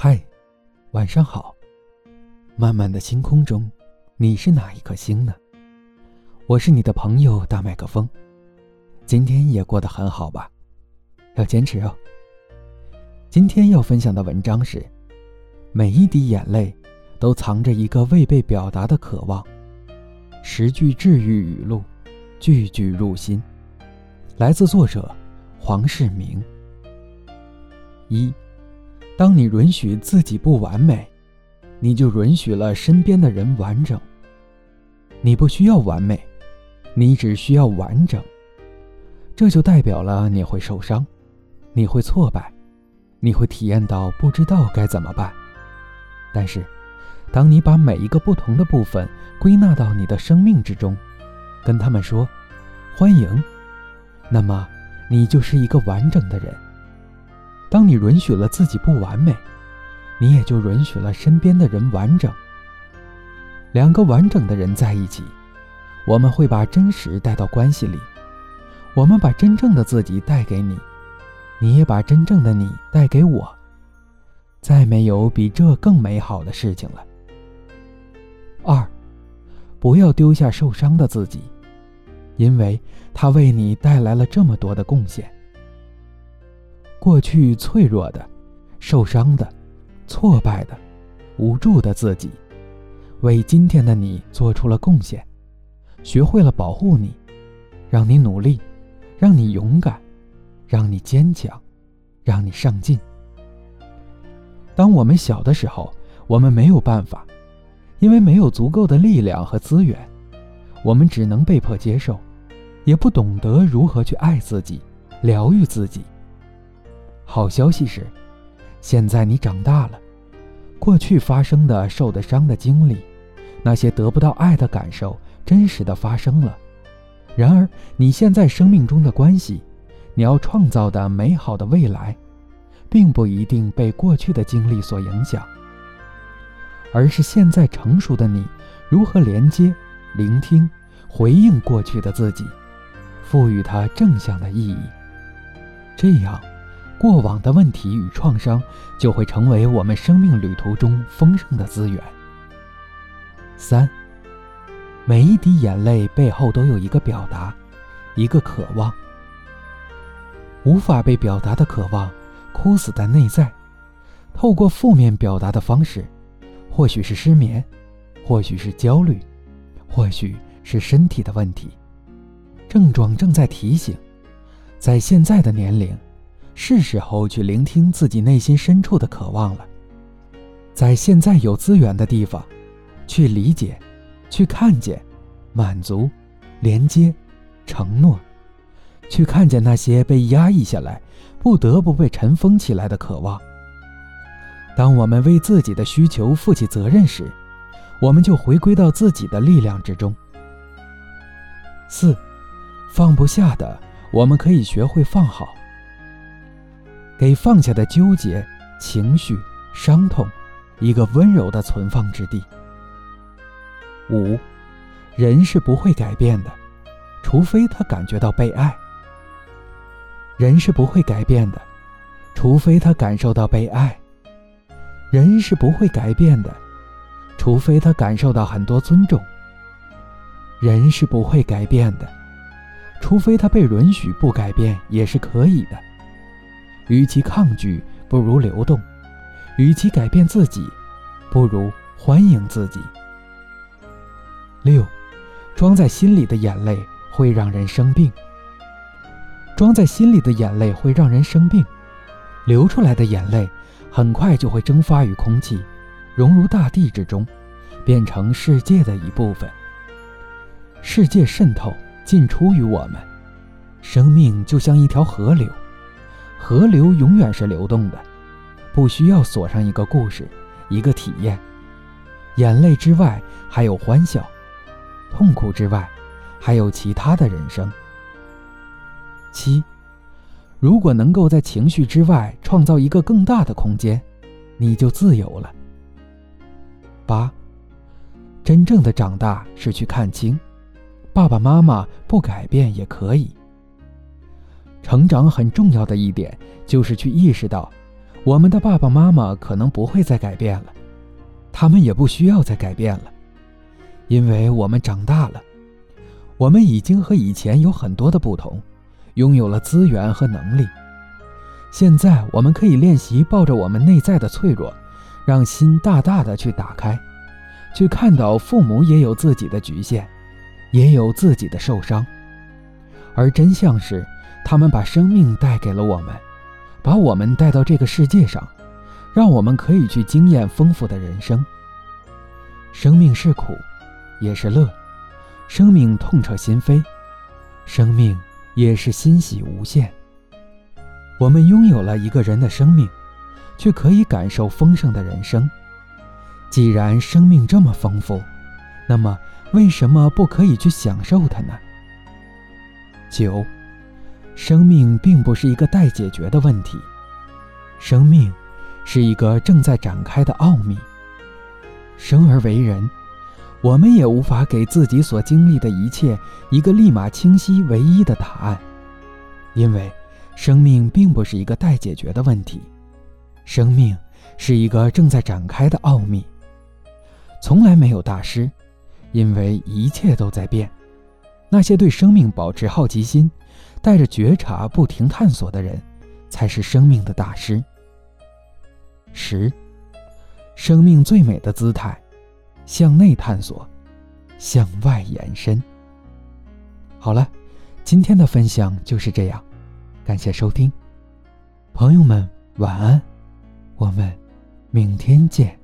嗨，晚上好。漫漫的星空中，你是哪一颗星呢？我是你的朋友大麦克风。今天也过得很好吧？要坚持哦。今天要分享的文章是：每一滴眼泪都藏着一个未被表达的渴望。十句治愈语录，句句入心。来自作者黄世明。一，当你允许自己不完美，你就允许了身边的人完整。你不需要完美，你只需要完整。这就代表了你会受伤，你会挫败，你会体验到不知道该怎么办。但是，当你把每一个不同的部分归纳到你的生命之中，跟他们说“欢迎”，那么你就是一个完整的人。当你允许了自己不完美，你也就允许了身边的人完整。两个完整的人在一起，我们会把真实带到关系里，我们把真正的自己带给你，你也把真正的你带给我。再没有比这更美好的事情了。二，不要丢下受伤的自己，因为他为你带来了这么多的贡献。过去脆弱的、受伤的、挫败的、无助的自己，为今天的你做出了贡献，学会了保护你，让你努力，让你勇敢，让你坚强，让你上进。当我们小的时候，我们没有办法，因为没有足够的力量和资源，我们只能被迫接受，也不懂得如何去爱自己、疗愈自己。好消息是，现在你长大了，过去发生的受的伤的经历，那些得不到爱的感受，真实的发生了。然而，你现在生命中的关系，你要创造的美好的未来，并不一定被过去的经历所影响，而是现在成熟的你如何连接、聆听、回应过去的自己，赋予它正向的意义，这样。过往的问题与创伤就会成为我们生命旅途中丰盛的资源。三，每一滴眼泪背后都有一个表达，一个渴望。无法被表达的渴望，枯死在内在。透过负面表达的方式，或许是失眠，或许是焦虑，或许是身体的问题。症状正在提醒，在现在的年龄。是时候去聆听自己内心深处的渴望了，在现在有资源的地方，去理解，去看见，满足，连接，承诺，去看见那些被压抑下来、不得不被尘封起来的渴望。当我们为自己的需求负起责任时，我们就回归到自己的力量之中。四，放不下的，我们可以学会放好。给放下的纠结、情绪、伤痛，一个温柔的存放之地。五，人是不会改变的，除非他感觉到被爱。人是不会改变的，除非他感受到被爱。人是不会改变的，除非他感受到很多尊重。人是不会改变的，除非他被允许不改变也是可以的。与其抗拒，不如流动；与其改变自己，不如欢迎自己。六，装在心里的眼泪会让人生病。装在心里的眼泪会让人生病，流出来的眼泪很快就会蒸发于空气，融入大地之中，变成世界的一部分。世界渗透进出于我们，生命就像一条河流。河流永远是流动的，不需要锁上一个故事，一个体验。眼泪之外还有欢笑，痛苦之外还有其他的人生。七，如果能够在情绪之外创造一个更大的空间，你就自由了。八，真正的长大是去看清，爸爸妈妈不改变也可以。成长很重要的一点，就是去意识到，我们的爸爸妈妈可能不会再改变了，他们也不需要再改变了，因为我们长大了，我们已经和以前有很多的不同，拥有了资源和能力。现在我们可以练习抱着我们内在的脆弱，让心大大的去打开，去看到父母也有自己的局限，也有自己的受伤，而真相是，他们把生命带给了我们，把我们带到这个世界上，让我们可以去经验丰富的人生。生命是苦，也是乐；生命痛彻心扉，生命也是欣喜无限。我们拥有了一个人的生命，却可以感受丰盛的人生。既然生命这么丰富，那么为什么不可以去享受它呢？九，生命并不是一个待解决的问题，生命是一个正在展开的奥秘。生而为人，我们也无法给自己所经历的一切一个立马清晰唯一的答案，因为。生命并不是一个待解决的问题，生命是一个正在展开的奥秘。从来没有大师，因为一切都在变。那些对生命保持好奇心、带着觉察不停探索的人，才是生命的大师。十，生命最美的姿态，向内探索，向外延伸。好了，今天的分享就是这样。感谢收听，朋友们晚安，我们明天见。